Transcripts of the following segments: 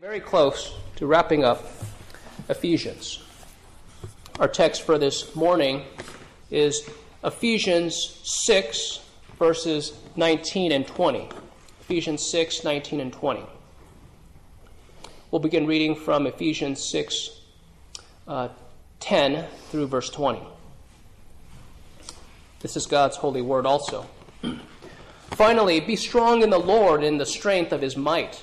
Very close to wrapping up Ephesians. Our text for this morning is Ephesians 6, verses 19 and 20. Ephesians 6, 19 and 20. We'll begin reading from Ephesians 6, uh, 10 through verse 20. This is God's holy word also. Finally, be strong in the Lord in the strength of his might.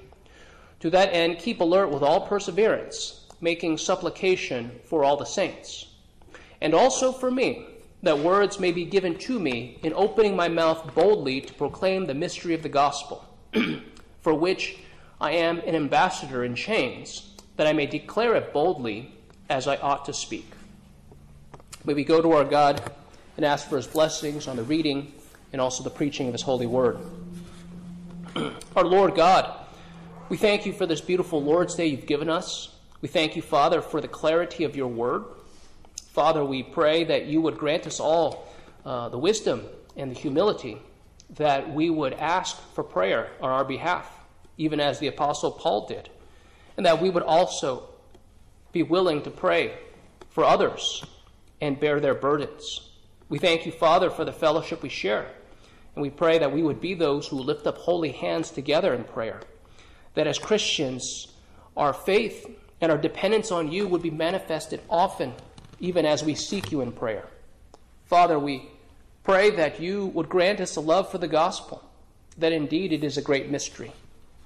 To that end, keep alert with all perseverance, making supplication for all the saints. And also for me, that words may be given to me in opening my mouth boldly to proclaim the mystery of the gospel, for which I am an ambassador in chains, that I may declare it boldly as I ought to speak. May we go to our God and ask for his blessings on the reading and also the preaching of his holy word. our Lord God, we thank you for this beautiful Lord's Day you've given us. We thank you, Father, for the clarity of your word. Father, we pray that you would grant us all uh, the wisdom and the humility that we would ask for prayer on our behalf, even as the Apostle Paul did, and that we would also be willing to pray for others and bear their burdens. We thank you, Father, for the fellowship we share. And we pray that we would be those who lift up holy hands together in prayer. That as Christians, our faith and our dependence on you would be manifested often, even as we seek you in prayer. Father, we pray that you would grant us a love for the gospel, that indeed it is a great mystery.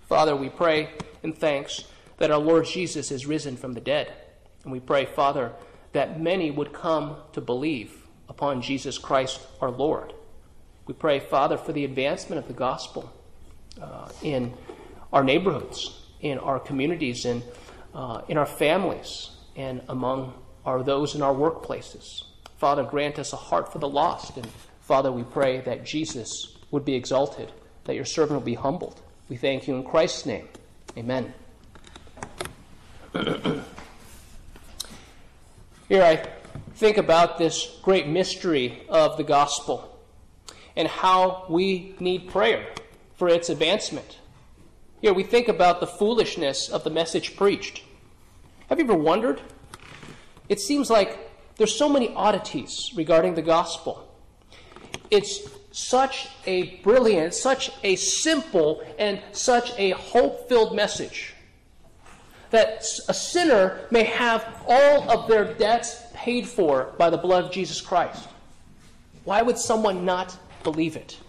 Father, we pray in thanks that our Lord Jesus is risen from the dead. And we pray, Father, that many would come to believe upon Jesus Christ our Lord. We pray, Father, for the advancement of the gospel uh, in our neighborhoods, in our communities, in, uh, in our families, and among our, those in our workplaces. Father, grant us a heart for the lost. And Father, we pray that Jesus would be exalted, that your servant will be humbled. We thank you in Christ's name. Amen. Here I think about this great mystery of the gospel and how we need prayer for its advancement. Here we think about the foolishness of the message preached. Have you ever wondered? It seems like there's so many oddities regarding the gospel. It's such a brilliant, such a simple, and such a hope filled message that a sinner may have all of their debts paid for by the blood of Jesus Christ. Why would someone not believe it?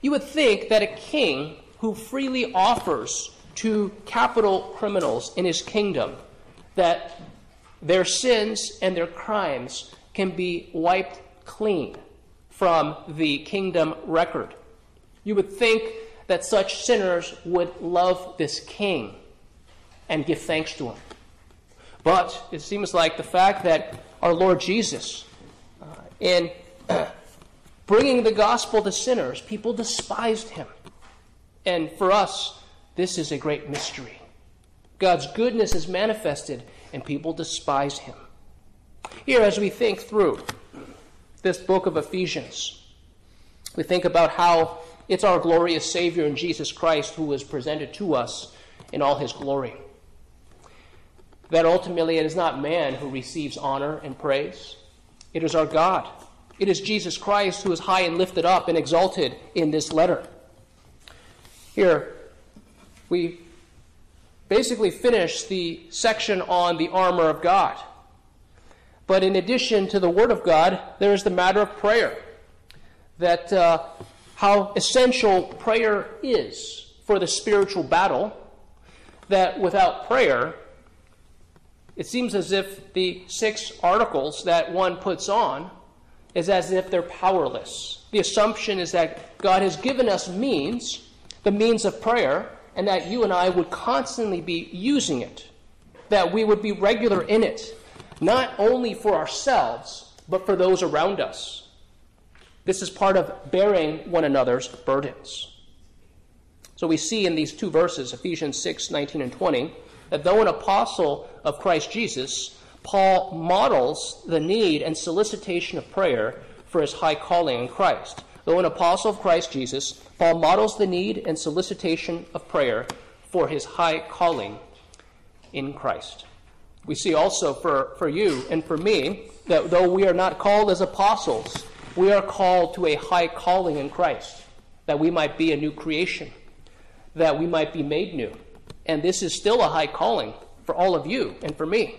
You would think that a king who freely offers to capital criminals in his kingdom that their sins and their crimes can be wiped clean from the kingdom record. You would think that such sinners would love this king and give thanks to him. But it seems like the fact that our Lord Jesus, uh, in bringing the gospel to sinners, people despised him. And for us, this is a great mystery. God's goodness is manifested, and people despise him. Here, as we think through this book of Ephesians, we think about how it's our glorious Savior in Jesus Christ who is presented to us in all his glory. That ultimately it is not man who receives honor and praise, it is our God. It is Jesus Christ who is high and lifted up and exalted in this letter. Here, we basically finish the section on the armor of God. But in addition to the Word of God, there is the matter of prayer. That uh, how essential prayer is for the spiritual battle, that without prayer, it seems as if the six articles that one puts on is as if they're powerless. The assumption is that God has given us means, the means of prayer, and that you and I would constantly be using it, that we would be regular in it, not only for ourselves, but for those around us. This is part of bearing one another's burdens. So we see in these two verses, Ephesians 6 19 and 20, that though an apostle of Christ Jesus, Paul models the need and solicitation of prayer for his high calling in Christ. Though an apostle of Christ Jesus, Paul models the need and solicitation of prayer for his high calling in Christ. We see also for, for you and for me that though we are not called as apostles, we are called to a high calling in Christ, that we might be a new creation, that we might be made new. And this is still a high calling for all of you and for me,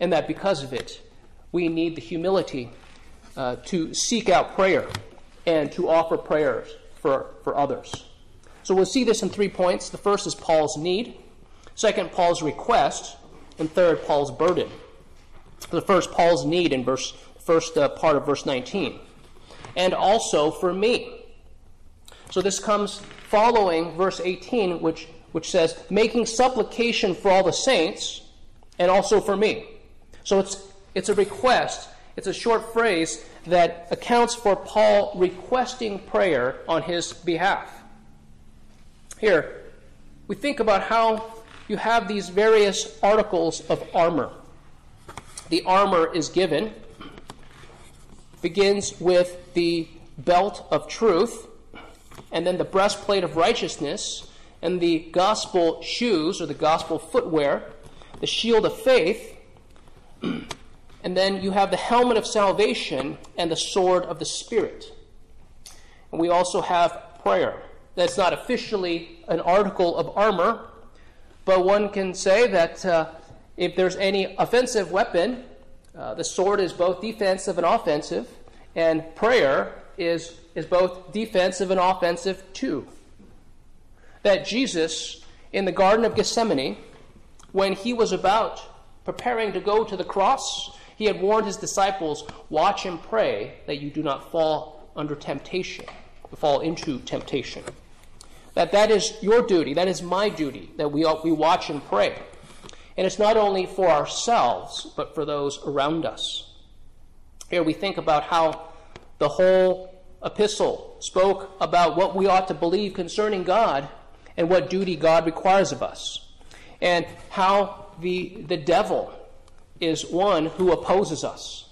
and that because of it, we need the humility uh, to seek out prayer and to offer prayers for, for others. So we'll see this in three points. The first is Paul's need, second, Paul's request, and third, Paul's burden. The first, Paul's need in verse first uh, part of verse 19, and also for me. So this comes following verse 18, which which says, making supplication for all the saints and also for me. So it's, it's a request. It's a short phrase that accounts for Paul requesting prayer on his behalf. Here, we think about how you have these various articles of armor. The armor is given, begins with the belt of truth, and then the breastplate of righteousness, and the gospel shoes or the gospel footwear, the shield of faith, and then you have the helmet of salvation and the sword of the Spirit. And we also have prayer. That's not officially an article of armor, but one can say that uh, if there's any offensive weapon, uh, the sword is both defensive and offensive, and prayer is, is both defensive and offensive too that Jesus, in the Garden of Gethsemane, when he was about preparing to go to the cross, he had warned his disciples, Watch and pray that you do not fall under temptation, fall into temptation. That that is your duty, that is my duty, that we, we watch and pray. And it's not only for ourselves, but for those around us. Here we think about how the whole epistle spoke about what we ought to believe concerning God and what duty God requires of us, and how the, the devil is one who opposes us.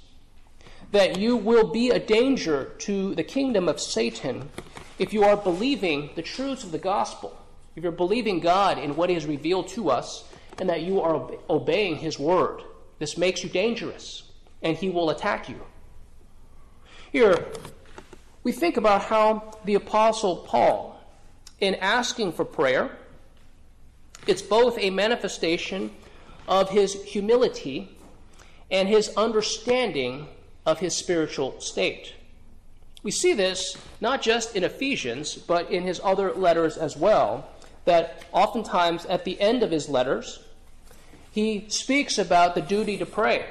That you will be a danger to the kingdom of Satan if you are believing the truths of the gospel, if you're believing God in what He has revealed to us, and that you are obeying His word. This makes you dangerous, and He will attack you. Here, we think about how the Apostle Paul in asking for prayer, it's both a manifestation of his humility and his understanding of his spiritual state. We see this not just in Ephesians, but in his other letters as well, that oftentimes at the end of his letters, he speaks about the duty to pray,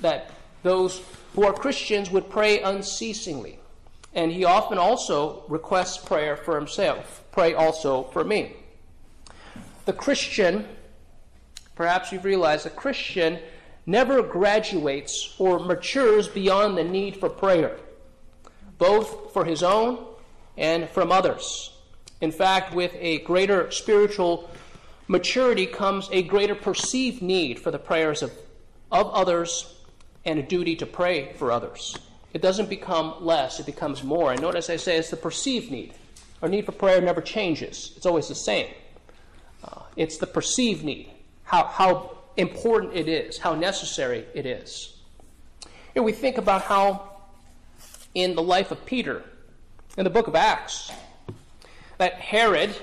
that those who are Christians would pray unceasingly. And he often also requests prayer for himself. Pray also for me. The Christian, perhaps you've realized, the Christian never graduates or matures beyond the need for prayer, both for his own and from others. In fact, with a greater spiritual maturity comes a greater perceived need for the prayers of, of others and a duty to pray for others. It doesn't become less, it becomes more. And notice I say it's the perceived need. Our need for prayer never changes, it's always the same. Uh, it's the perceived need, how, how important it is, how necessary it is. Here we think about how, in the life of Peter, in the book of Acts, that Herod,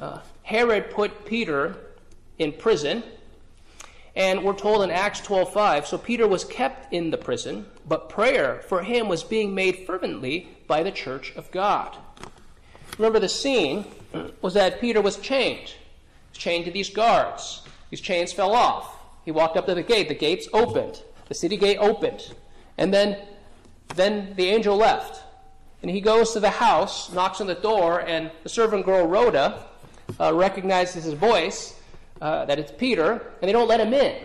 uh, Herod put Peter in prison. And we're told in Acts 12:5, so Peter was kept in the prison, but prayer for him was being made fervently by the church of God. Remember the scene was that Peter was chained. Chained to these guards. These chains fell off. He walked up to the gate. The gates opened. The city gate opened. And then then the angel left. And he goes to the house, knocks on the door, and the servant girl Rhoda uh, recognizes his voice uh, that it's Peter, and they don't let him in.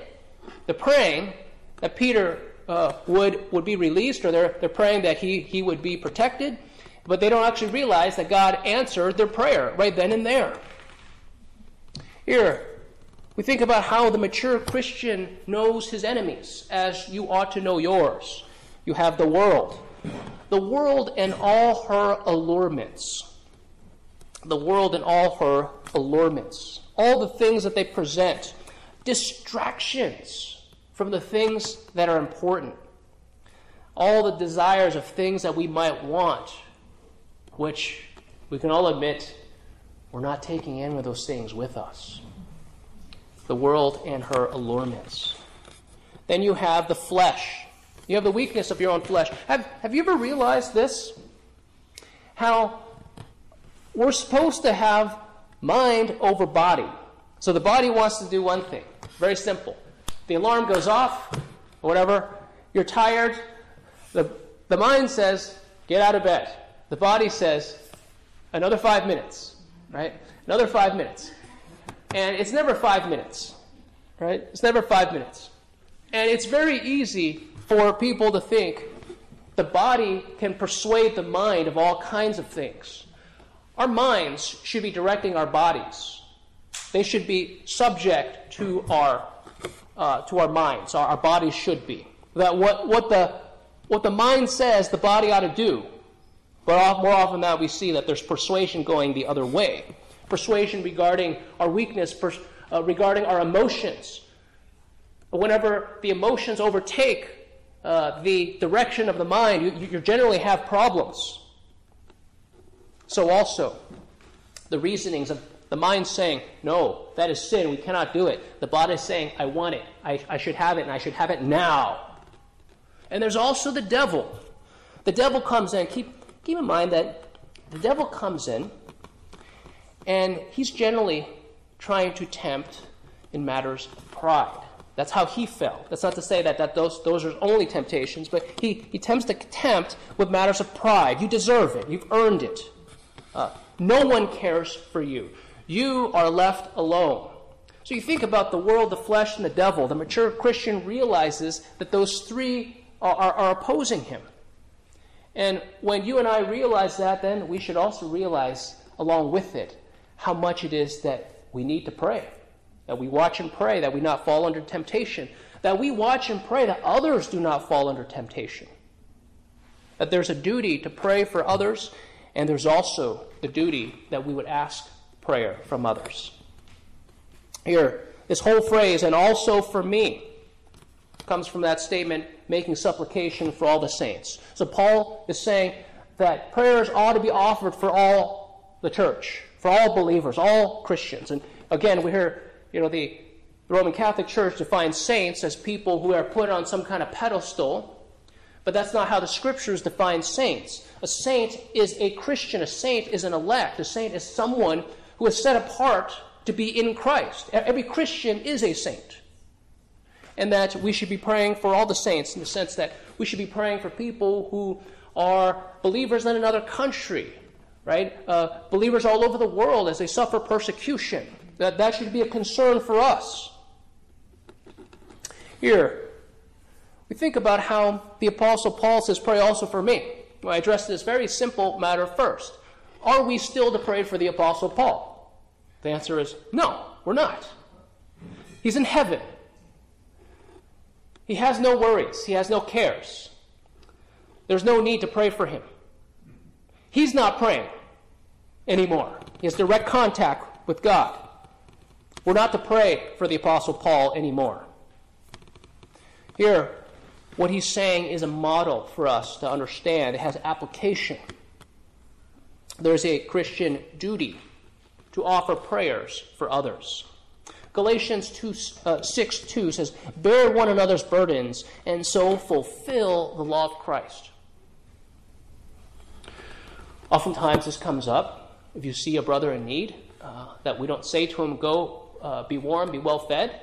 They're praying that Peter uh, would, would be released, or they're, they're praying that he, he would be protected, but they don't actually realize that God answered their prayer right then and there. Here, we think about how the mature Christian knows his enemies, as you ought to know yours. You have the world. The world and all her allurements. The world and all her allurements all the things that they present, distractions from the things that are important, all the desires of things that we might want, which we can all admit we're not taking any of those things with us. The world and her allurements. Then you have the flesh. You have the weakness of your own flesh. Have, have you ever realized this? How we're supposed to have mind over body. So the body wants to do one thing. Very simple. The alarm goes off, or whatever, you're tired. The, the mind says, get out of bed. The body says, another five minutes, right? Another five minutes. And it's never five minutes, right? It's never five minutes. And it's very easy for people to think the body can persuade the mind of all kinds of things. Our minds should be directing our bodies. They should be subject to our, uh, to our minds. Our, our bodies should be. That what, what, the, what the mind says the body ought to do. But more often than that, we see that there's persuasion going the other way. Persuasion regarding our weakness, pers- uh, regarding our emotions. Whenever the emotions overtake uh, the direction of the mind, you, you generally have problems. So also, the reasonings of the mind saying, no, that is sin, we cannot do it. The body is saying, I want it, I, I should have it, and I should have it now. And there's also the devil. The devil comes in. Keep, keep in mind that the devil comes in, and he's generally trying to tempt in matters of pride. That's how he fell. That's not to say that, that those, those are only temptations, but he, he tempts to tempt with matters of pride. You deserve it. You've earned it. Uh, no one cares for you. You are left alone. So you think about the world, the flesh, and the devil. The mature Christian realizes that those three are, are, are opposing him. And when you and I realize that, then we should also realize, along with it, how much it is that we need to pray. That we watch and pray that we not fall under temptation. That we watch and pray that others do not fall under temptation. That there's a duty to pray for others and there's also the duty that we would ask prayer from others. Here, this whole phrase, and also for me, comes from that statement, making supplication for all the saints. So Paul is saying that prayers ought to be offered for all the church, for all believers, all Christians. And again, we hear, you know, the, Roman Catholic Church defines saints as people who are put on some kind of pedestal but that's not how the scriptures define saints. A saint is a Christian. A saint is an elect. A saint is someone who is set apart to be in Christ. Every Christian is a saint. And that we should be praying for all the saints in the sense that we should be praying for people who are believers in another country, right? Uh, believers all over the world as they suffer persecution. That, that should be a concern for us. Here, we think about how the Apostle Paul says, Pray also for me. Well, I address this very simple matter first. Are we still to pray for the Apostle Paul? The answer is no, we're not. He's in heaven. He has no worries, he has no cares. There's no need to pray for him. He's not praying anymore. He has direct contact with God. We're not to pray for the Apostle Paul anymore. Here, what he's saying is a model for us to understand. It has application. There's a Christian duty to offer prayers for others. Galatians 2, uh, 6 2 says, Bear one another's burdens, and so fulfill the law of Christ. Oftentimes, this comes up if you see a brother in need, uh, that we don't say to him, Go uh, be warm, be well fed.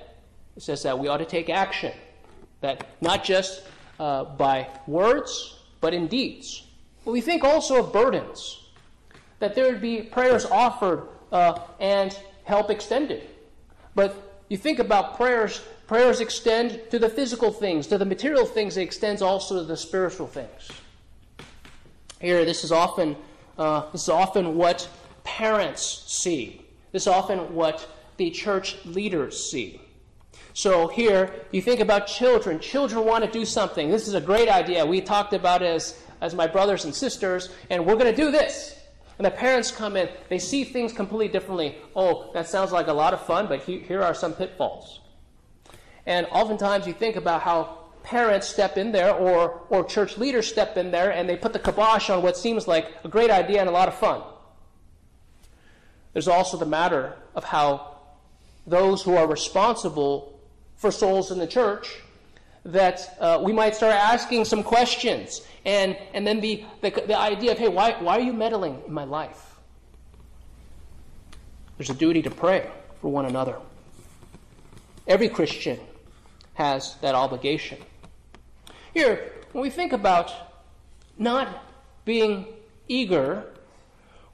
It says that we ought to take action. That not just uh, by words, but in deeds. But we think also of burdens. That there would be prayers offered uh, and help extended. But you think about prayers, prayers extend to the physical things, to the material things, it extends also to the spiritual things. Here, this is often, uh, this is often what parents see. This is often what the church leaders see. So here, you think about children. Children want to do something. This is a great idea. We talked about as, as my brothers and sisters, and we're going to do this. And the parents come in, they see things completely differently. Oh, that sounds like a lot of fun, but he, here are some pitfalls. And oftentimes you think about how parents step in there or, or church leaders step in there and they put the kibosh on what seems like a great idea and a lot of fun. There's also the matter of how those who are responsible for souls in the church that uh, we might start asking some questions. And, and then the, the, the idea of, hey, why, why are you meddling in my life? There's a duty to pray for one another. Every Christian has that obligation. Here, when we think about not being eager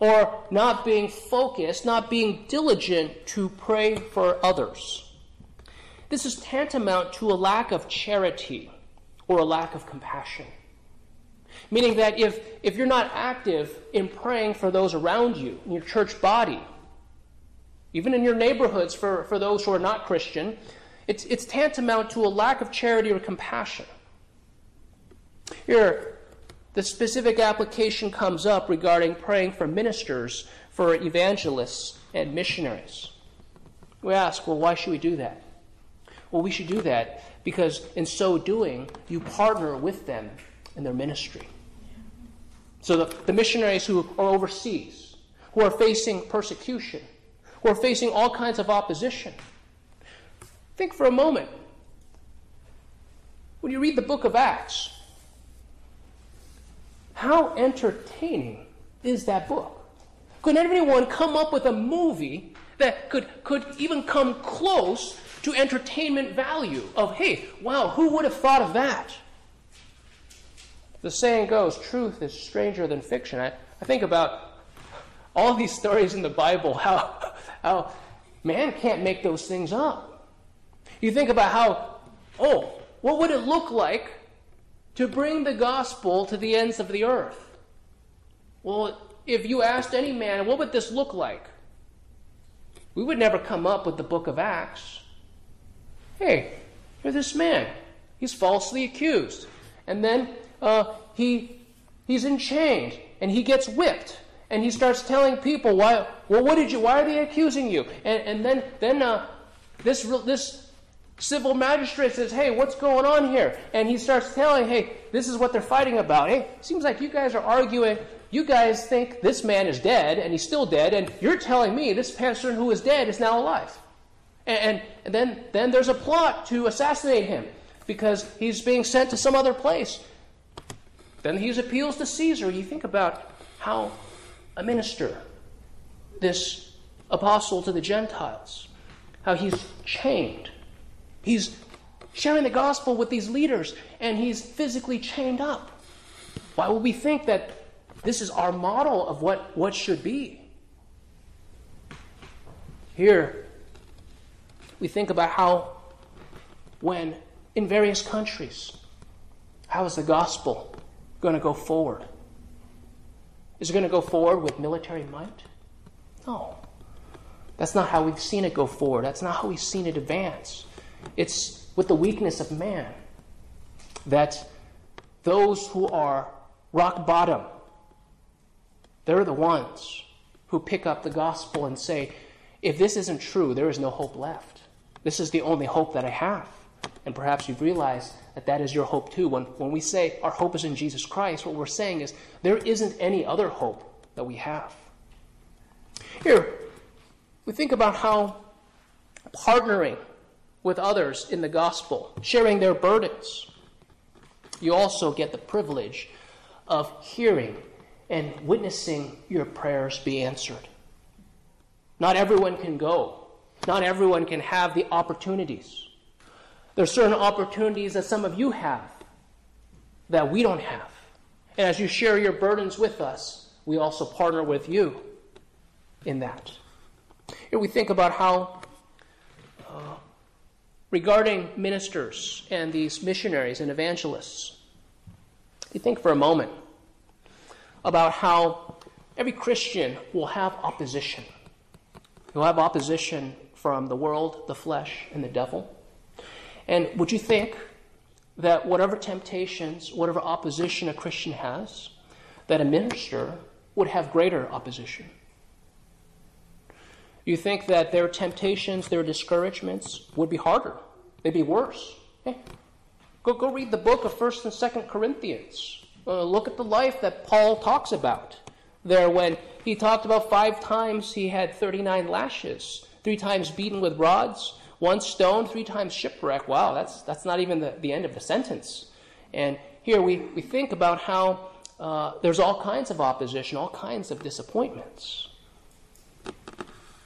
or not being focused, not being diligent to pray for others, this is tantamount to a lack of charity or a lack of compassion. Meaning that if, if you're not active in praying for those around you, in your church body, even in your neighborhoods for, for those who are not Christian, it's, it's tantamount to a lack of charity or compassion. Here, the specific application comes up regarding praying for ministers, for evangelists, and missionaries. We ask, well, why should we do that? Well, we should do that because in so doing, you partner with them in their ministry. So the, the missionaries who are overseas, who are facing persecution, who are facing all kinds of opposition, think for a moment. When you read the book of Acts, how entertaining is that book? Could anyone come up with a movie that could, could even come close to entertainment value of, hey, wow, who would have thought of that? The saying goes, truth is stranger than fiction. I, I think about all these stories in the Bible, how, how man can't make those things up. You think about how, oh, what would it look like to bring the gospel to the ends of the earth? Well, if you asked any man, what would this look like? We would never come up with the book of Acts. Hey, here's this man. He's falsely accused. And then uh, he, he's enchained and he gets whipped. And he starts telling people, why, well, what did you, why are they accusing you? And, and then, then uh, this, this civil magistrate says, hey, what's going on here? And he starts telling, hey, this is what they're fighting about. Hey, seems like you guys are arguing. You guys think this man is dead and he's still dead, and you're telling me this person who is dead is now alive. And, and then, then there's a plot to assassinate him because he's being sent to some other place. Then he appeals to Caesar. You think about how a minister, this apostle to the Gentiles, how he's chained. He's sharing the gospel with these leaders, and he's physically chained up. Why would we think that this is our model of what, what should be? Here, we think about how, when in various countries, how is the gospel going to go forward? Is it going to go forward with military might? No. That's not how we've seen it go forward. That's not how we've seen it advance. It's with the weakness of man that those who are rock bottom, they're the ones who pick up the gospel and say, if this isn't true, there is no hope left. This is the only hope that I have. And perhaps you've realized that that is your hope too. When, when we say our hope is in Jesus Christ, what we're saying is there isn't any other hope that we have. Here, we think about how partnering with others in the gospel, sharing their burdens. You also get the privilege of hearing and witnessing your prayers be answered. Not everyone can go, not everyone can have the opportunities. There are certain opportunities that some of you have that we don't have. And as you share your burdens with us, we also partner with you in that. Here we think about how, regarding ministers and these missionaries and evangelists, you think for a moment about how every Christian will have opposition. You'll have opposition from the world, the flesh, and the devil. And would you think that whatever temptations, whatever opposition a Christian has, that a minister would have greater opposition? You think that their temptations, their discouragements would be harder, they'd be worse. Go, go read the book of 1st and 2nd Corinthians. Uh, look at the life that Paul talks about there when he talked about five times he had 39 lashes, three times beaten with rods, one stone, three times shipwreck. Wow, that's, that's not even the, the end of the sentence. And here we, we think about how uh, there's all kinds of opposition, all kinds of disappointments.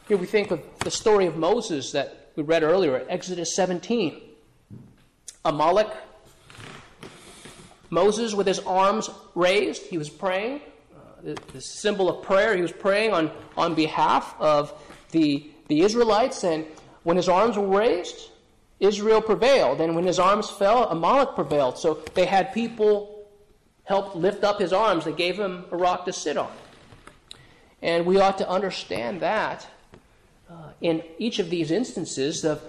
Here we think of the story of Moses that we read earlier, Exodus 17. Amalek, Moses with his arms raised, he was praying, uh, the, symbol of prayer, he was praying on, on behalf of the, the Israelites, and when his arms were raised, Israel prevailed. And when his arms fell, Amalek prevailed. So they had people help lift up his arms. They gave him a rock to sit on. And we ought to understand that uh, in each of these instances of,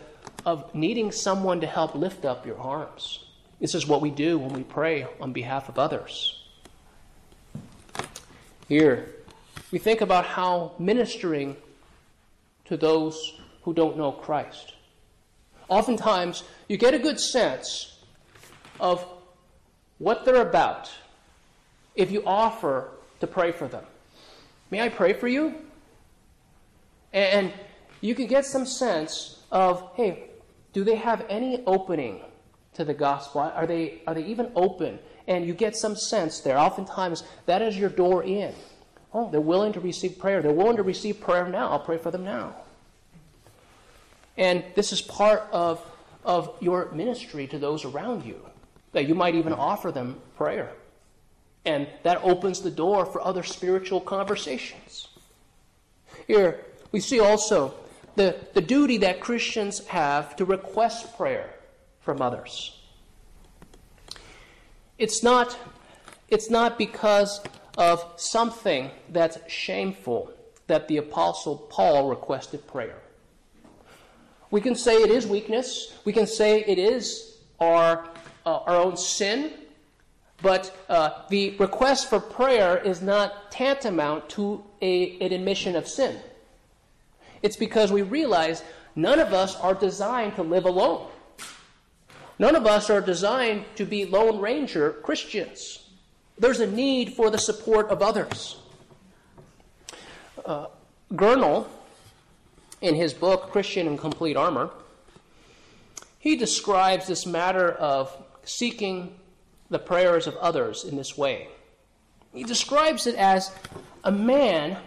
of needing someone to help lift up your arms. This is what we do when we pray on behalf of others. Here, we think about how ministering to those who don't know Christ. Oftentimes, you get a good sense of what they're about if you offer to pray for them. May I pray for you? And you can get some sense of, hey, do they have any opening to the gospel? Are they, are they even open? And you get some sense there. Oftentimes, that is your door in. Oh, they're willing to receive prayer. They're willing to receive prayer now. I'll pray for them now. And this is part of, of your ministry to those around you, that you might even offer them prayer. And that opens the door for other spiritual conversations. Here, we see also the, the duty that Christians have to request prayer from others. It's not, it's not because of something that's shameful that the Apostle Paul requested prayer. We can say it is weakness. We can say it is our, uh, our own sin. But uh, the request for prayer is not tantamount to a, an admission of sin. It's because we realize none of us are designed to live alone. None of us are designed to be Lone Ranger Christians. There's a need for the support of others. Uh, in his book, Christian in Complete Armor, he describes this matter of seeking the prayers of others in this way. He describes it as a man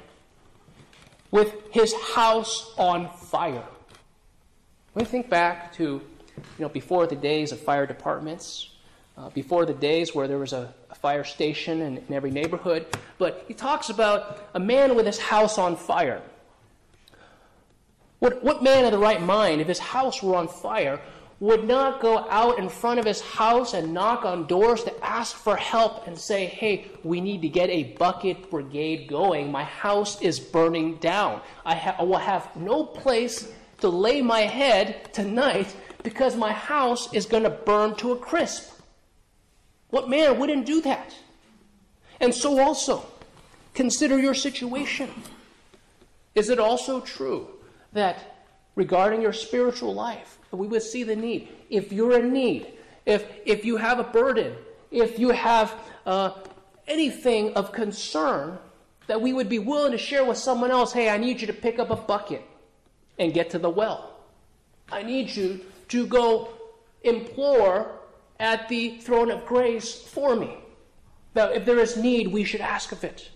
with his house on fire. When we think back to, you know, before the days of fire departments, uh, before the days where there was a, a fire station in, in every neighborhood, but he talks about a man with his house on fire. What, what man of the right mind, if his house were on fire, would not go out in front of his house and knock on doors to ask for help and say, hey, we need to get a bucket brigade going. My house is burning down. I, ha- I will have no place to lay my head tonight because my house is going to burn to a crisp. What man wouldn't do that? And so also, consider your situation. Is it also true that regarding your spiritual life, we would see the need. If you're in need, if, if you have a burden, if you have uh, anything of concern, that we would be willing to share with someone else hey, I need you to pick up a bucket and get to the well. I need you to go implore at the throne of grace for me. That if there is need, we should ask of it.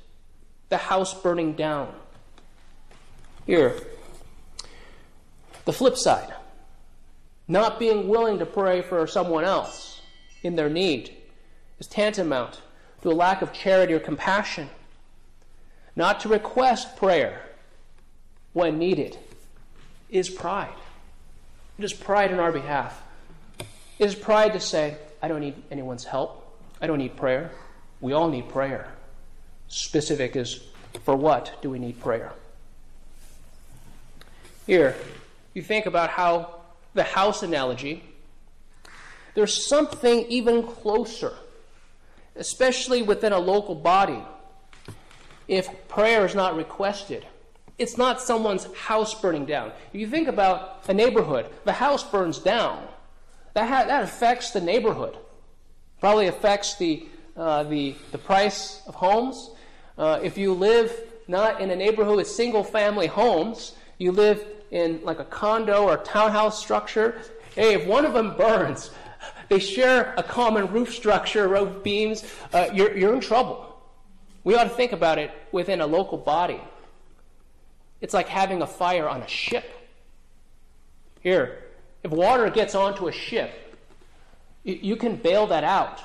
The house burning down. Here, the flip side not being willing to pray for someone else in their need is tantamount to a lack of charity or compassion. Not to request prayer when needed is pride. It is pride in our behalf. It is pride to say, I don't need anyone's help. I don't need prayer. We all need prayer. Specific is, for what do we need prayer? Here, you think about how the house analogy, there's something even closer, especially within a local body. If prayer is not requested, it's not someone's house burning down. If you think about a neighborhood, the house burns down. That, ha- that affects the neighborhood. Probably affects the, uh, the, the price of homes. Uh, if you live not in a neighborhood with single family homes, you live in like a condo or townhouse structure, hey, if one of them burns, they share a common roof structure, roof beams, uh, you're, you're in trouble. We ought to think about it within a local body. It's like having a fire on a ship. Here, if water gets onto a ship, you, you can bail that out.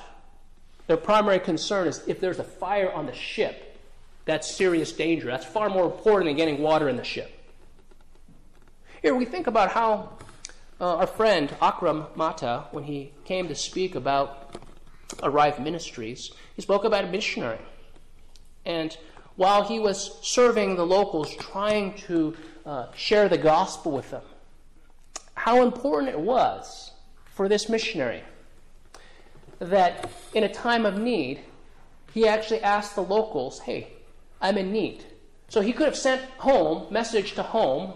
Their primary concern is if there's a fire on the ship, that's serious danger. That's far more important than getting water in the ship. Here we think about how uh, our friend Akram Mata, when he came to speak about Arrive Ministries, he spoke about a missionary. And while he was serving the locals, trying to uh, share the gospel with them, how important it was for this missionary that in a time of need, he actually asked the locals, Hey, I'm in need. So he could have sent home, message to home,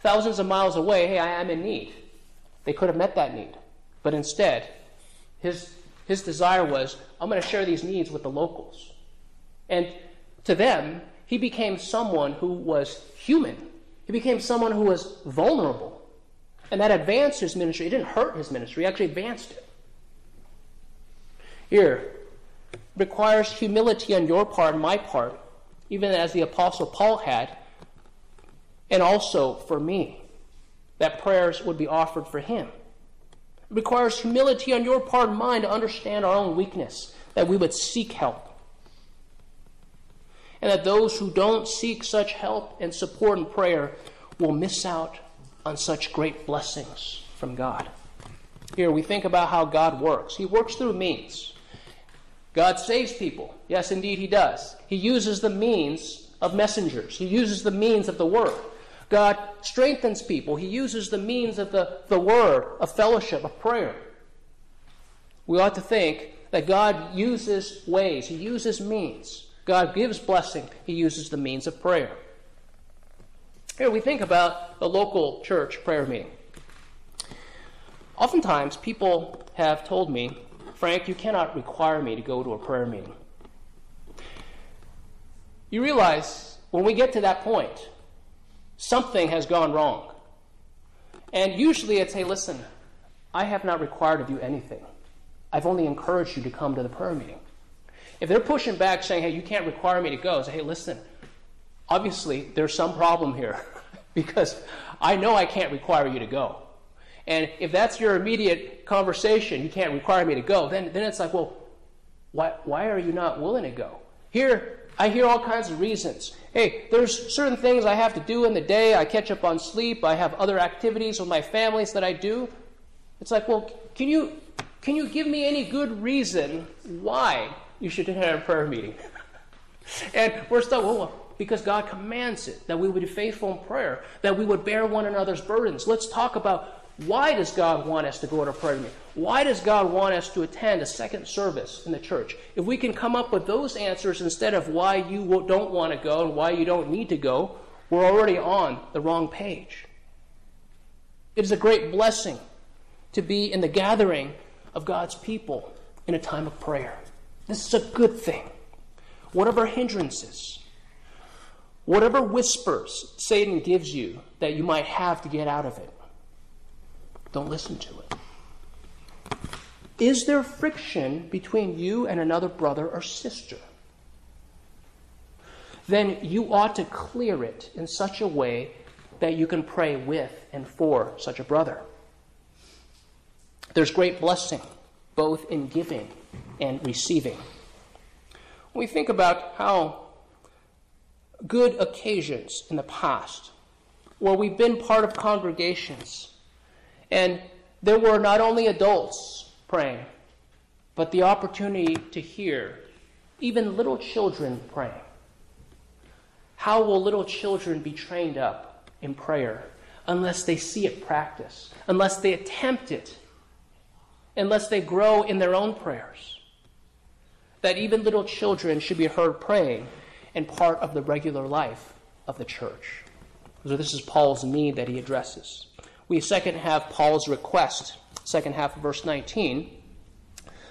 thousands of miles away, hey, I am in need. They could have met that need. But instead, his, his desire was, I'm going to share these needs with the locals. And to them, he became someone who was human. He became someone who was vulnerable. And that advanced his ministry. It didn't hurt his ministry, it actually advanced it. Here, requires humility on your part my part, even as the Apostle Paul had, and also for me, that prayers would be offered for him. It requires humility on your part and mine to understand our own weakness, that we would seek help. And that those who don't seek such help and support in prayer will miss out on such great blessings from God. Here we think about how God works. He works through means. God saves people. Yes, indeed, He does. He uses the means of messengers, He uses the means of the Word. God strengthens people. He uses the means of the, the word, of fellowship, of prayer. We ought to think that God uses ways, He uses means. God gives blessing, He uses the means of prayer. Here we think about the local church prayer meeting. Oftentimes, people have told me, Frank, you cannot require me to go to a prayer meeting. You realize when we get to that point, something has gone wrong. And usually it's, hey, listen, I have not required of you anything. I've only encouraged you to come to the prayer meeting. If they're pushing back saying, hey, you can't require me to go, say, hey, listen, obviously there's some problem here because I know I can't require you to go. And if that's your immediate conversation, you can't require me to go, then, then it's like, well, why, why are you not willing to go? Here, I hear all kinds of reasons. Hey, there's certain things I have to do in the day. I catch up on sleep. I have other activities with my families that I do. It's like, well, can you can you give me any good reason why you should attend a prayer meeting? and we're stuck. well, because God commands it that we would be faithful in prayer, that we would bear one another's burdens. Let's talk about why does God want us to go to a prayer meeting? Why does God want us to attend a second service in the church? If we can come up with those answers instead of why you don't want to go and why you don't need to go, we're already on the wrong page. It is a great blessing to be in the gathering of God's people in a time of prayer. This is a good thing. Whatever hindrances, whatever whispers Satan gives you that you might have to get out of it, don't listen to it. Is there friction between you and another brother or sister? Then you ought to clear it in such a way that you can pray with and for such a brother. There's great blessing both in giving and receiving. When we think about how good occasions in the past where we've been part of congregations and there were not only adults praying, but the opportunity to hear even little children praying. How will little children be trained up in prayer unless they see it practiced, unless they attempt it, unless they grow in their own prayers? That even little children should be heard praying and part of the regular life of the church. So, this is Paul's need that he addresses. We second have Paul's request, second half of verse 19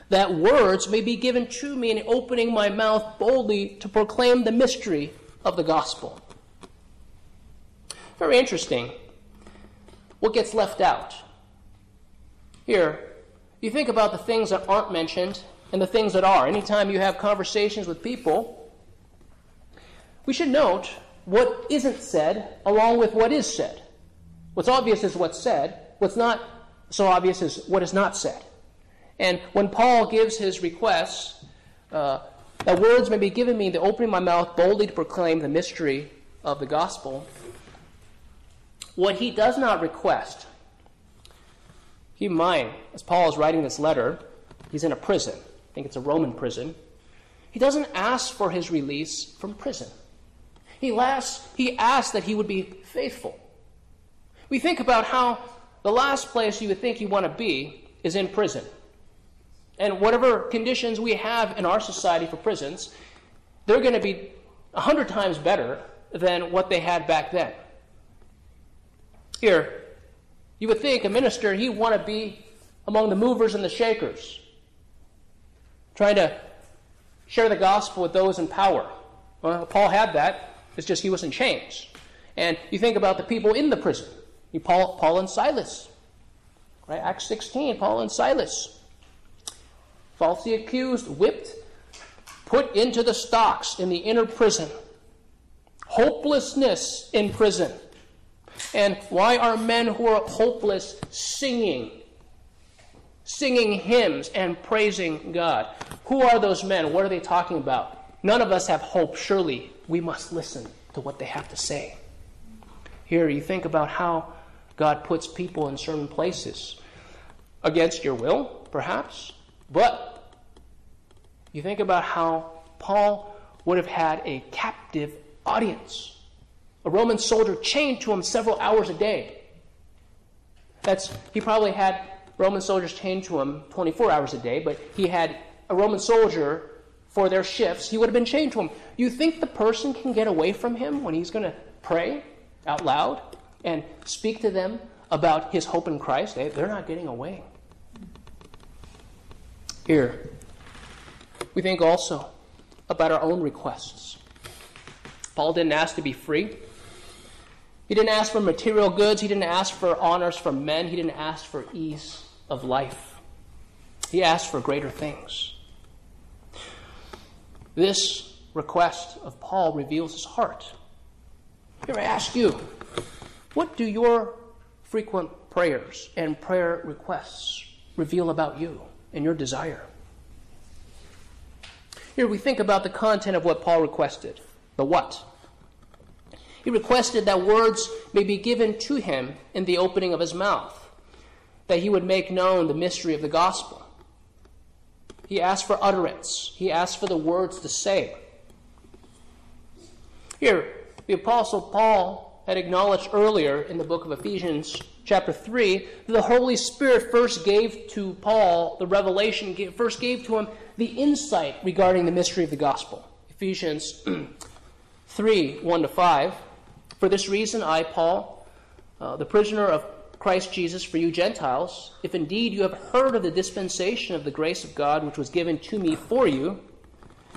that words may be given to me in opening my mouth boldly to proclaim the mystery of the gospel. Very interesting. What gets left out? Here, you think about the things that aren't mentioned and the things that are. Anytime you have conversations with people, we should note what isn't said along with what is said. What's obvious is what's said, what's not so obvious is what is not said. And when Paul gives his requests, uh, that words may be given me in the opening of my mouth boldly to proclaim the mystery of the gospel. What he does not request, keep in mind, as Paul is writing this letter, he's in a prison. I think it's a Roman prison. He doesn't ask for his release from prison. He asks, he asks that he would be faithful. We think about how the last place you would think you want to be is in prison. And whatever conditions we have in our society for prisons, they're going to be a hundred times better than what they had back then. Here, you would think a minister, he'd want to be among the movers and the shakers, trying to share the gospel with those in power. Well, Paul had that. It's just he was in chains. And you think about the people in the prison. Paul, Paul and Silas. Right? Acts 16, Paul and Silas falsely accused, whipped, put into the stocks in the inner prison. Hopelessness in prison. And why are men who are hopeless singing? Singing hymns and praising God. Who are those men? What are they talking about? None of us have hope. Surely we must listen to what they have to say. Here, you think about how God puts people in certain places against your will, perhaps, but you think about how Paul would have had a captive audience, a Roman soldier chained to him several hours a day. That's he probably had Roman soldiers chained to him 24 hours a day, but he had a Roman soldier for their shifts. He would have been chained to him. You think the person can get away from him when he's going to pray out loud and speak to them about his hope in Christ? They, they're not getting away. Here, we think also about our own requests. Paul didn't ask to be free. He didn't ask for material goods. He didn't ask for honors from men. He didn't ask for ease of life. He asked for greater things. This request of Paul reveals his heart. Here I ask you, what do your frequent prayers and prayer requests reveal about you? and your desire. Here we think about the content of what Paul requested the what. He requested that words may be given to him in the opening of his mouth, that he would make known the mystery of the gospel. He asked for utterance, he asked for the words to say. Here, the Apostle Paul had acknowledged earlier in the book of Ephesians chapter 3, the Holy Spirit first gave to Paul the revelation, first gave to him the insight regarding the mystery of the gospel. Ephesians 3 1 to 5. For this reason, I, Paul, uh, the prisoner of Christ Jesus for you Gentiles, if indeed you have heard of the dispensation of the grace of God which was given to me for you,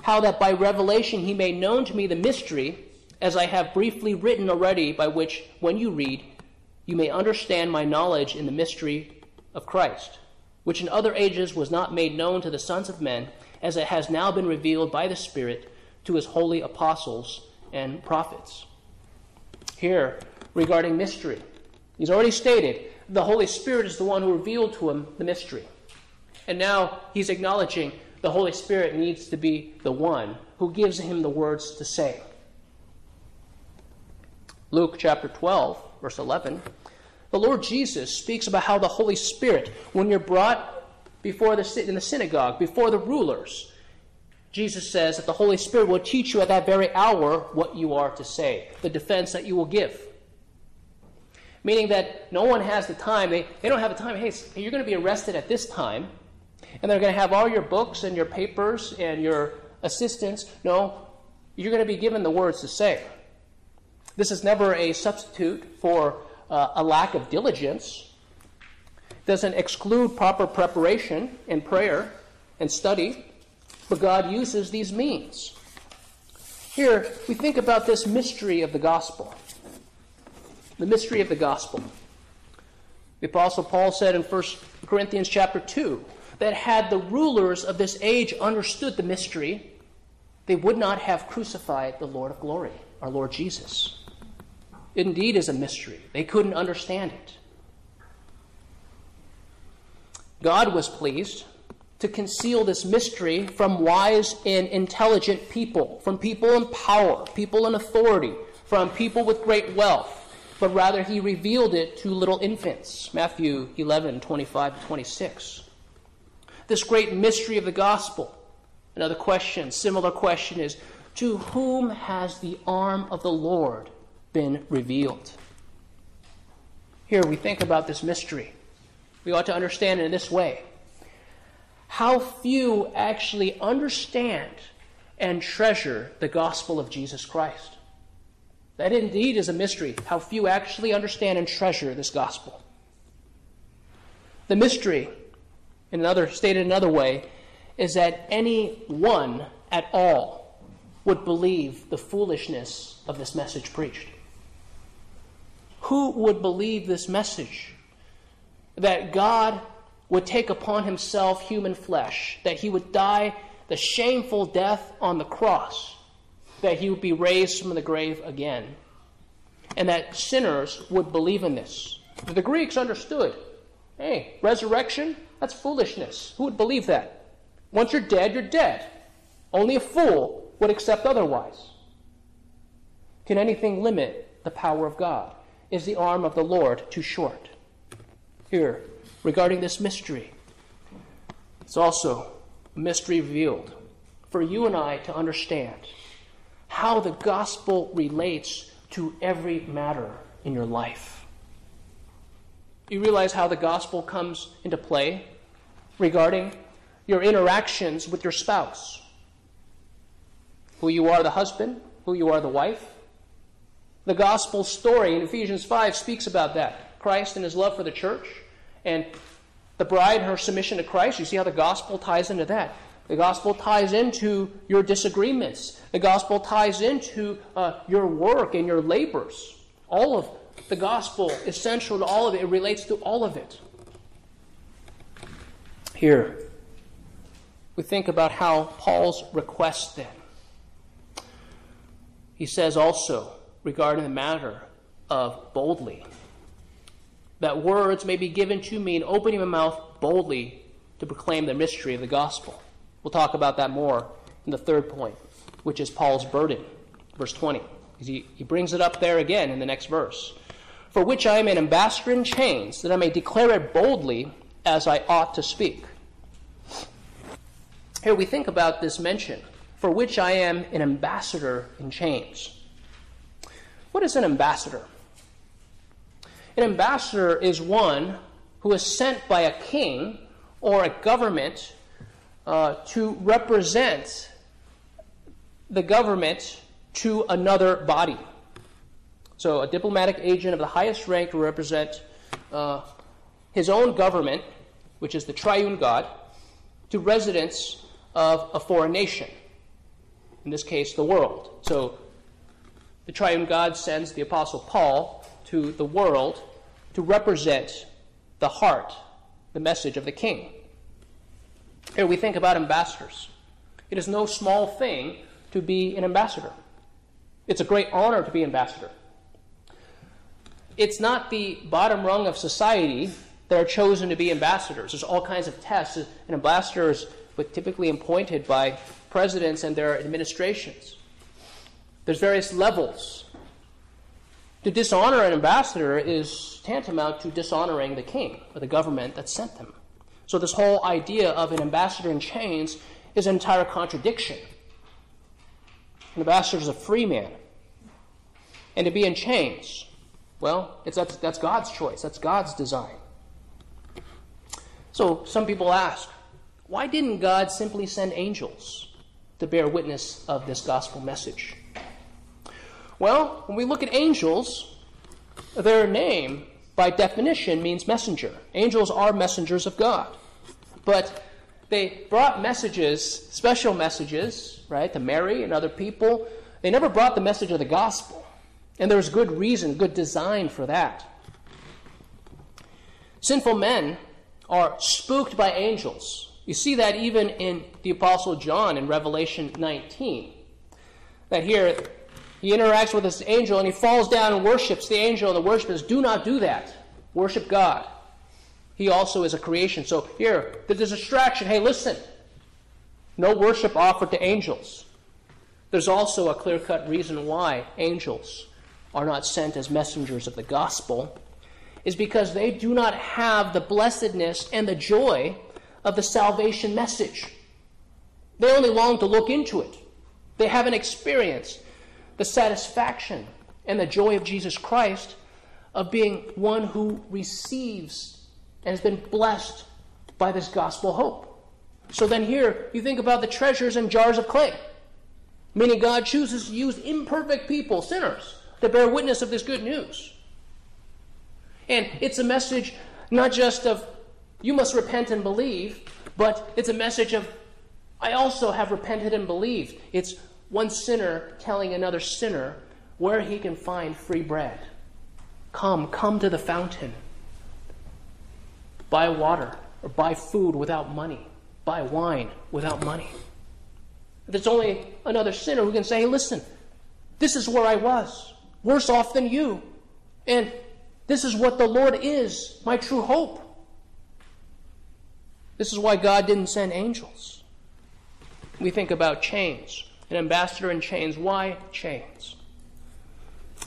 how that by revelation he made known to me the mystery, as I have briefly written already, by which, when you read, you may understand my knowledge in the mystery of Christ, which in other ages was not made known to the sons of men, as it has now been revealed by the Spirit to his holy apostles and prophets. Here, regarding mystery, he's already stated the Holy Spirit is the one who revealed to him the mystery. And now he's acknowledging the Holy Spirit needs to be the one who gives him the words to say. Luke chapter 12, verse 11. The Lord Jesus speaks about how the Holy Spirit, when you're brought before the in the synagogue, before the rulers, Jesus says that the Holy Spirit will teach you at that very hour what you are to say, the defense that you will give. Meaning that no one has the time, they, they don't have the time, hey, you're going to be arrested at this time, and they're going to have all your books and your papers and your assistants. No, you're going to be given the words to say. This is never a substitute for uh, a lack of diligence. It doesn't exclude proper preparation and prayer and study, but God uses these means. Here, we think about this mystery of the gospel. The mystery of the gospel. The apostle Paul said in 1 Corinthians chapter 2 that had the rulers of this age understood the mystery, they would not have crucified the Lord of glory, our Lord Jesus. Indeed is a mystery. They couldn't understand it. God was pleased to conceal this mystery from wise and intelligent people, from people in power, people in authority, from people with great wealth, but rather he revealed it to little infants. Matthew 11, 25 to 26 this great mystery of the gospel. Another question, similar question is To whom has the arm of the Lord been revealed? Here we think about this mystery. We ought to understand it in this way. How few actually understand and treasure the gospel of Jesus Christ. That indeed is a mystery, how few actually understand and treasure this gospel. The mystery in another stated another way, is that any one at all would believe the foolishness of this message preached. Who would believe this message? That God would take upon himself human flesh, that he would die the shameful death on the cross, that he would be raised from the grave again, and that sinners would believe in this. The Greeks understood hey, resurrection, that's foolishness. Who would believe that? Once you're dead, you're dead. Only a fool would accept otherwise. Can anything limit the power of God? Is the arm of the Lord too short? Here, regarding this mystery, it's also a mystery revealed for you and I to understand how the gospel relates to every matter in your life. You realize how the gospel comes into play regarding your interactions with your spouse. Who you are, the husband, who you are, the wife. The gospel story in Ephesians 5 speaks about that. Christ and his love for the church, and the bride and her submission to Christ. You see how the gospel ties into that. The gospel ties into your disagreements. The gospel ties into uh, your work and your labors. All of the gospel is central to all of it, it relates to all of it. Here, we think about how Paul's request then. He says also regarding the matter of boldly that words may be given to me in opening my mouth boldly to proclaim the mystery of the gospel. We'll talk about that more in the third point, which is Paul's burden. Verse 20. He, he brings it up there again in the next verse for which I am an ambassador in chains, that I may declare it boldly as I ought to speak. Here we think about this mention, for which I am an ambassador in chains. What is an ambassador? An ambassador is one who is sent by a king or a government uh, to represent the government to another body. So, a diplomatic agent of the highest rank to represent uh, his own government, which is the triune God, to residents of a foreign nation, in this case, the world. So, the triune God sends the Apostle Paul to the world to represent the heart, the message of the king. Here we think about ambassadors. It is no small thing to be an ambassador. It's a great honor to be ambassador. It's not the bottom rung of society that are chosen to be ambassadors. There's all kinds of tests. An ambassador is typically appointed by presidents and their administrations. There's various levels. To dishonor an ambassador is tantamount to dishonoring the king or the government that sent them. So, this whole idea of an ambassador in chains is an entire contradiction. An ambassador is a free man. And to be in chains, well, it's, that's, that's God's choice, that's God's design. So, some people ask, why didn't God simply send angels to bear witness of this gospel message? Well, when we look at angels, their name, by definition, means messenger. Angels are messengers of God. But they brought messages, special messages, right, to Mary and other people. They never brought the message of the gospel. And there's good reason, good design for that. Sinful men are spooked by angels. You see that even in the Apostle John in Revelation 19. That here, he interacts with this angel and he falls down and worships the angel, and the worshippers do not do that. Worship God. He also is a creation. So here, there's a distraction. Hey, listen. No worship offered to angels. There's also a clear cut reason why angels are not sent as messengers of the gospel, is because they do not have the blessedness and the joy of the salvation message. They only long to look into it. They haven't experienced the satisfaction and the joy of Jesus Christ of being one who receives and has been blessed by this gospel hope. So then, here you think about the treasures and jars of clay, meaning God chooses to use imperfect people, sinners, to bear witness of this good news. And it's a message not just of you must repent and believe, but it's a message of I also have repented and believed. It's one sinner telling another sinner where he can find free bread. Come, come to the fountain. Buy water or buy food without money. Buy wine without money. There's only another sinner who can say, hey, listen, this is where I was, worse off than you. And this is what the Lord is, my true hope. This is why God didn't send angels. We think about chains an ambassador in chains. Why chains?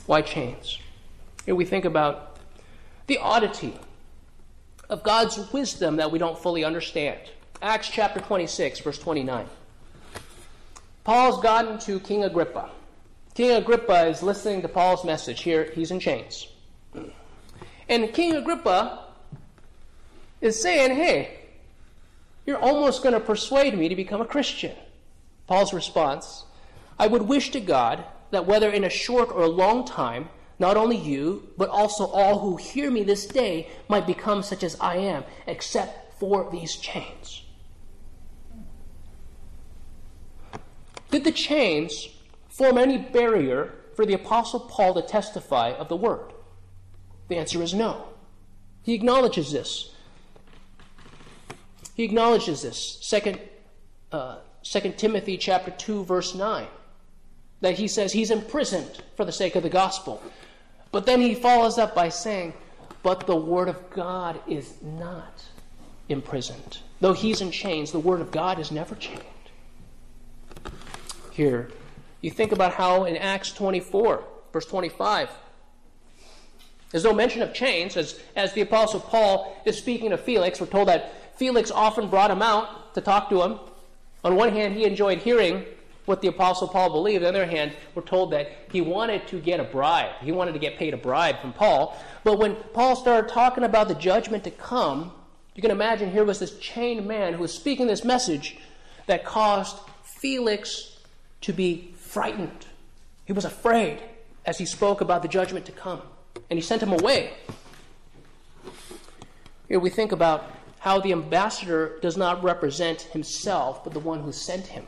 Why chains? Here we think about the oddity of God's wisdom that we don't fully understand. Acts chapter 26, verse 29. Paul's gotten to King Agrippa. King Agrippa is listening to Paul's message. Here, he's in chains. And King Agrippa is saying, Hey, you're almost going to persuade me to become a Christian. Paul's response I would wish to God that whether in a short or a long time, not only you, but also all who hear me this day might become such as I am, except for these chains. Did the chains form any barrier for the Apostle Paul to testify of the Word? The answer is no. He acknowledges this. He acknowledges this. Second, uh, 2 Timothy chapter 2 verse 9 that he says he's imprisoned for the sake of the gospel. But then he follows up by saying, but the word of God is not imprisoned. Though he's in chains, the word of God is never chained. Here, you think about how in Acts 24, verse 25, there's no mention of chains, as, as the Apostle Paul is speaking to Felix. We're told that Felix often brought him out to talk to him. On one hand, he enjoyed hearing what the Apostle Paul believed. On the other hand, we're told that he wanted to get a bribe. He wanted to get paid a bribe from Paul. But when Paul started talking about the judgment to come, you can imagine here was this chained man who was speaking this message that caused Felix to be frightened. He was afraid as he spoke about the judgment to come. And he sent him away. Here we think about how the ambassador does not represent himself, but the one who sent him.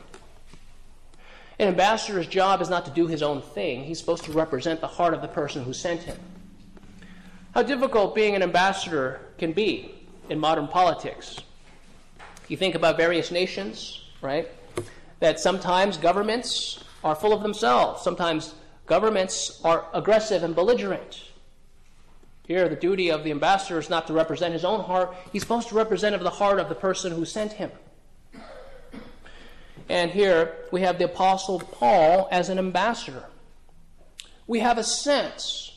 An ambassador's job is not to do his own thing, he's supposed to represent the heart of the person who sent him. how difficult being an ambassador can be in modern politics. You think about various nations, right? That sometimes governments are full of themselves. Sometimes governments are aggressive and belligerent. Here, the duty of the ambassador is not to represent his own heart, he's supposed to represent the heart of the person who sent him. And here we have the Apostle Paul as an ambassador. We have a sense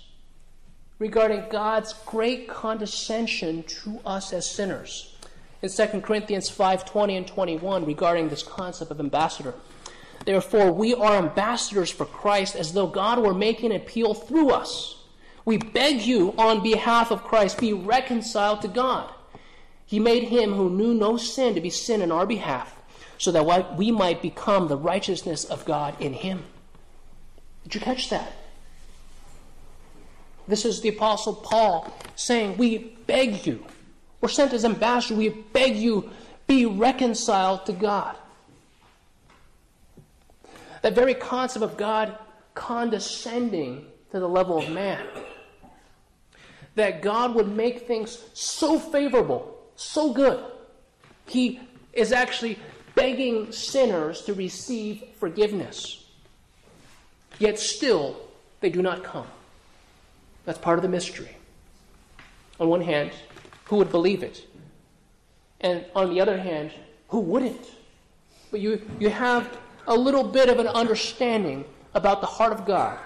regarding God's great condescension to us as sinners. In 2 Corinthians 5:20 and 21 regarding this concept of ambassador. Therefore, we are ambassadors for Christ as though God were making an appeal through us. We beg you on behalf of Christ, be reconciled to God. He made him who knew no sin to be sin in our behalf, so that we might become the righteousness of God in him. Did you catch that? This is the Apostle Paul saying, We beg you. We're sent as ambassadors. We beg you, be reconciled to God. That very concept of God condescending to the level of man. That God would make things so favorable, so good. He is actually begging sinners to receive forgiveness. Yet still, they do not come. That's part of the mystery. On one hand, who would believe it? And on the other hand, who wouldn't? But you, you have a little bit of an understanding about the heart of God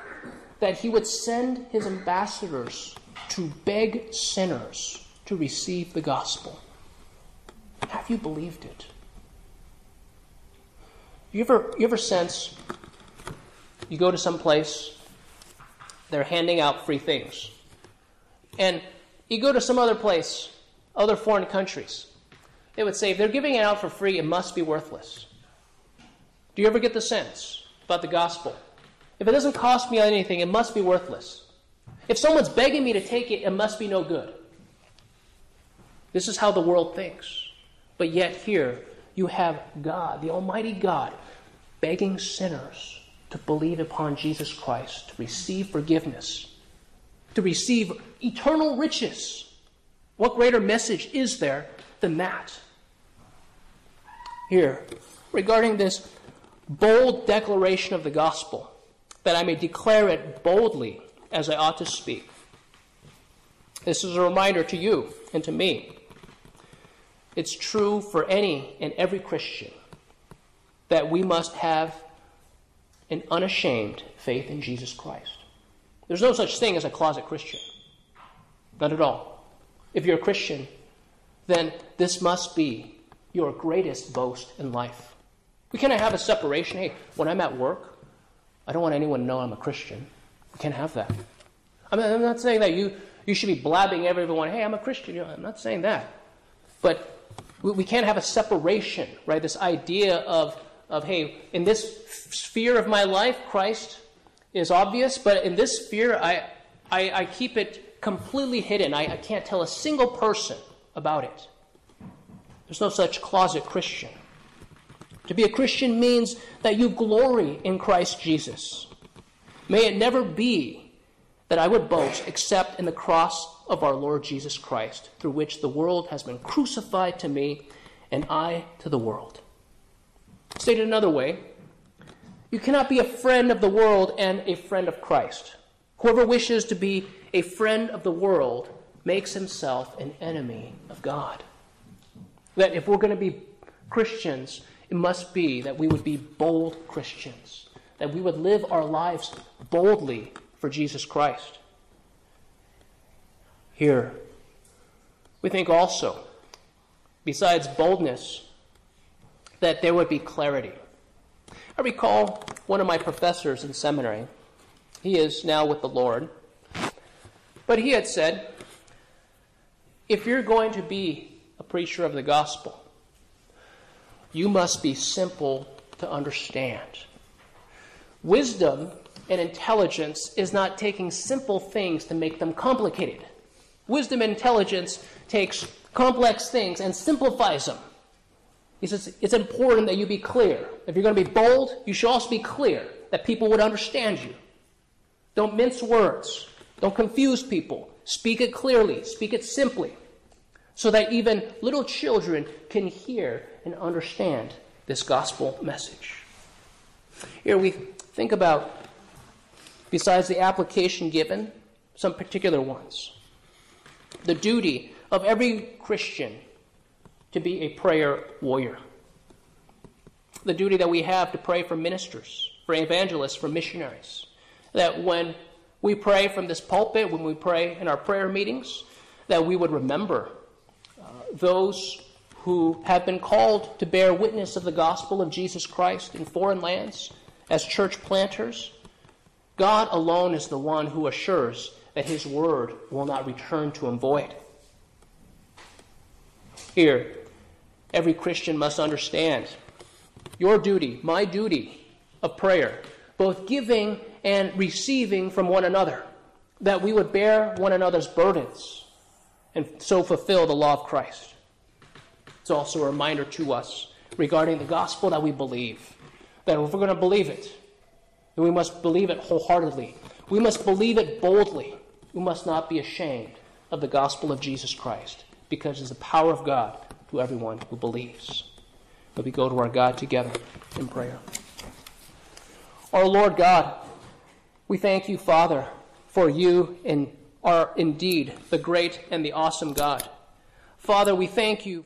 that He would send His ambassadors to beg sinners to receive the gospel. Have you believed it? You ever, you ever sense you go to some place they're handing out free things. And you go to some other place, other foreign countries, they would say, if they're giving it out for free, it must be worthless. Do you ever get the sense about the gospel? If it doesn't cost me anything, it must be worthless. If someone's begging me to take it, it must be no good. This is how the world thinks. But yet, here, you have God, the Almighty God, begging sinners to believe upon Jesus Christ, to receive forgiveness, to receive eternal riches. What greater message is there than that? Here, regarding this bold declaration of the gospel, that I may declare it boldly as I ought to speak. This is a reminder to you and to me. It's true for any and every Christian that we must have an unashamed faith in Jesus Christ. There's no such thing as a closet Christian. Not at all. If you're a Christian, then this must be your greatest boast in life. We cannot have a separation. Hey, when I'm at work, I don't want anyone to know I'm a Christian. We can't have that. I mean, I'm not saying that you, you should be blabbing everyone, hey, I'm a Christian. You know, I'm not saying that. But we, we can't have a separation, right? This idea of of, hey, in this sphere of my life, Christ is obvious, but in this sphere, I, I, I keep it completely hidden. I, I can't tell a single person about it. There's no such closet Christian. To be a Christian means that you glory in Christ Jesus. May it never be that I would boast except in the cross of our Lord Jesus Christ, through which the world has been crucified to me and I to the world. Stated another way, you cannot be a friend of the world and a friend of Christ. Whoever wishes to be a friend of the world makes himself an enemy of God. That if we're going to be Christians, it must be that we would be bold Christians, that we would live our lives boldly for Jesus Christ. Here, we think also, besides boldness, that there would be clarity. I recall one of my professors in seminary. He is now with the Lord. But he had said, if you're going to be a preacher of the gospel, you must be simple to understand. Wisdom and intelligence is not taking simple things to make them complicated. Wisdom and intelligence takes complex things and simplifies them. He says it's important that you be clear. If you're going to be bold, you should also be clear that people would understand you. Don't mince words. Don't confuse people. Speak it clearly, speak it simply, so that even little children can hear and understand this gospel message. Here we think about, besides the application given, some particular ones. The duty of every Christian to be a prayer warrior. The duty that we have to pray for ministers, for evangelists, for missionaries. That when we pray from this pulpit, when we pray in our prayer meetings, that we would remember uh, those who have been called to bear witness of the gospel of Jesus Christ in foreign lands as church planters. God alone is the one who assures that his word will not return to him void. Here, every Christian must understand your duty, my duty of prayer, both giving and receiving from one another, that we would bear one another's burdens and so fulfill the law of Christ. It's also a reminder to us regarding the gospel that we believe. That if we're going to believe it, then we must believe it wholeheartedly. We must believe it boldly. We must not be ashamed of the gospel of Jesus Christ, because it's the power of God to everyone who believes. But we go to our God together in prayer. Our Lord God, we thank you, Father, for you are indeed the great and the awesome God. Father, we thank you.